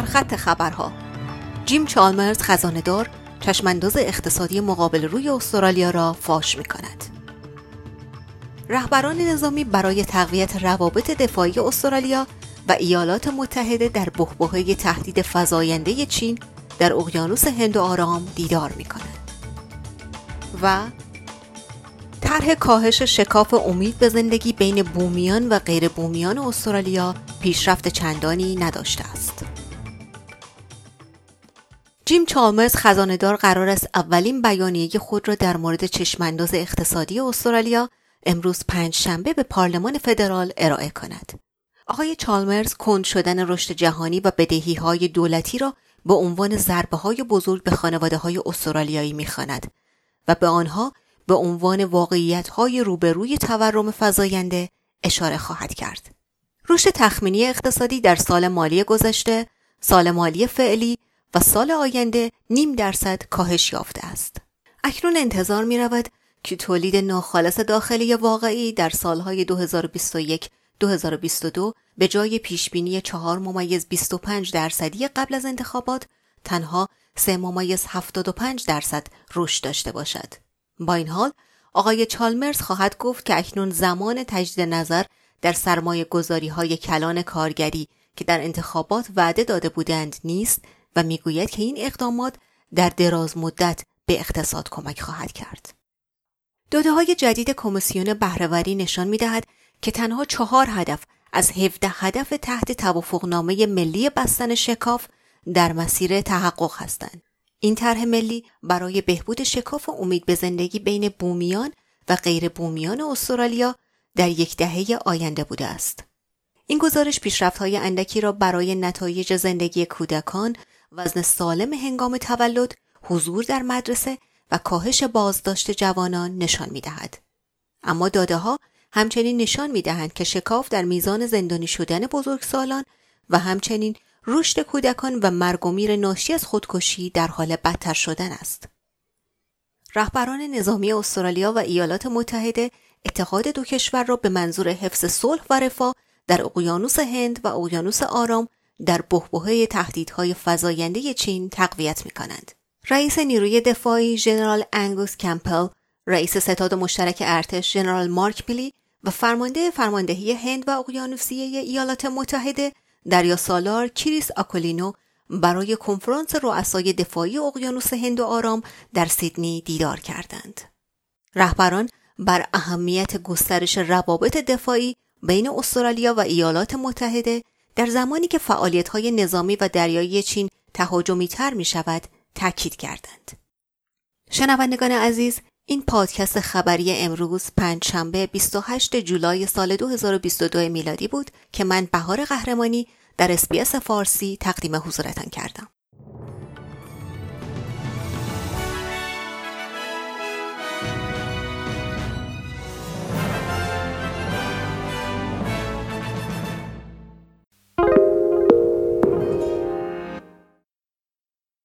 سرخط خبرها جیم چالمرز خزاندار چشمانداز اقتصادی مقابل روی استرالیا را فاش می کند. رهبران نظامی برای تقویت روابط دفاعی استرالیا و ایالات متحده در بحبوحه تهدید فزاینده چین در اقیانوس هند و آرام دیدار می کنند. و طرح کاهش شکاف امید به زندگی بین بومیان و غیر بومیان استرالیا پیشرفت چندانی نداشته است. جیم چالمرز خزاندار قرار است اولین بیانیه خود را در مورد چشمانداز اقتصادی استرالیا امروز پنج شنبه به پارلمان فدرال ارائه کند. آقای چالمرز کند شدن رشد جهانی و بدهی های دولتی را به عنوان ضربه های بزرگ به خانواده های استرالیایی می‌خواند و به آنها به عنوان واقعیت های روبروی تورم فزاینده اشاره خواهد کرد. رشد تخمینی اقتصادی در سال مالی گذشته، سال مالی فعلی و سال آینده نیم درصد کاهش یافته است. اکنون انتظار می رود که تولید ناخالص داخلی واقعی در سالهای 2021 2022 به جای پیشبینی 4 ممیز 25 درصدی قبل از انتخابات تنها 3 ممیز 75 درصد رشد داشته باشد. با این حال آقای چالمرز خواهد گفت که اکنون زمان تجدید نظر در سرمایه گذاری های کلان کارگری که در انتخابات وعده داده بودند نیست و می‌گوید که این اقدامات در دراز مدت به اقتصاد کمک خواهد کرد. داده های جدید کمیسیون بهرهوری نشان می دهد که تنها چهار هدف از 17 هدف تحت توافقنامه ملی بستن شکاف در مسیر تحقق هستند. این طرح ملی برای بهبود شکاف و امید به زندگی بین بومیان و غیر بومیان استرالیا در یک دهه آینده بوده است. این گزارش پیشرفت های اندکی را برای نتایج زندگی کودکان، وزن سالم هنگام تولد، حضور در مدرسه و کاهش بازداشت جوانان نشان می دهد. اما داده ها همچنین نشان می دهند که شکاف در میزان زندانی شدن بزرگسالان و همچنین رشد کودکان و مرگ و میر ناشی از خودکشی در حال بدتر شدن است. رهبران نظامی استرالیا و ایالات متحده اتحاد دو کشور را به منظور حفظ صلح و رفاه در اقیانوس هند و اقیانوس آرام در بحبوحه تهدیدهای فزاینده چین تقویت می کنند. رئیس نیروی دفاعی ژنرال انگوس کمپل، رئیس ستاد مشترک ارتش ژنرال مارک میلی و فرمانده فرماندهی هند و اقیانوسیه ایالات متحده دریا سالار کریس آکولینو برای کنفرانس رؤسای دفاعی اقیانوس هند و آرام در سیدنی دیدار کردند. رهبران بر اهمیت گسترش روابط دفاعی بین استرالیا و ایالات متحده در زمانی که های نظامی و دریایی چین تهاجمی تر می شود تاکید کردند. شنوندگان عزیز این پادکست خبری امروز پنج شنبه 28 جولای سال 2022 میلادی بود که من بهار قهرمانی در اسپیس فارسی تقدیم حضورتان کردم.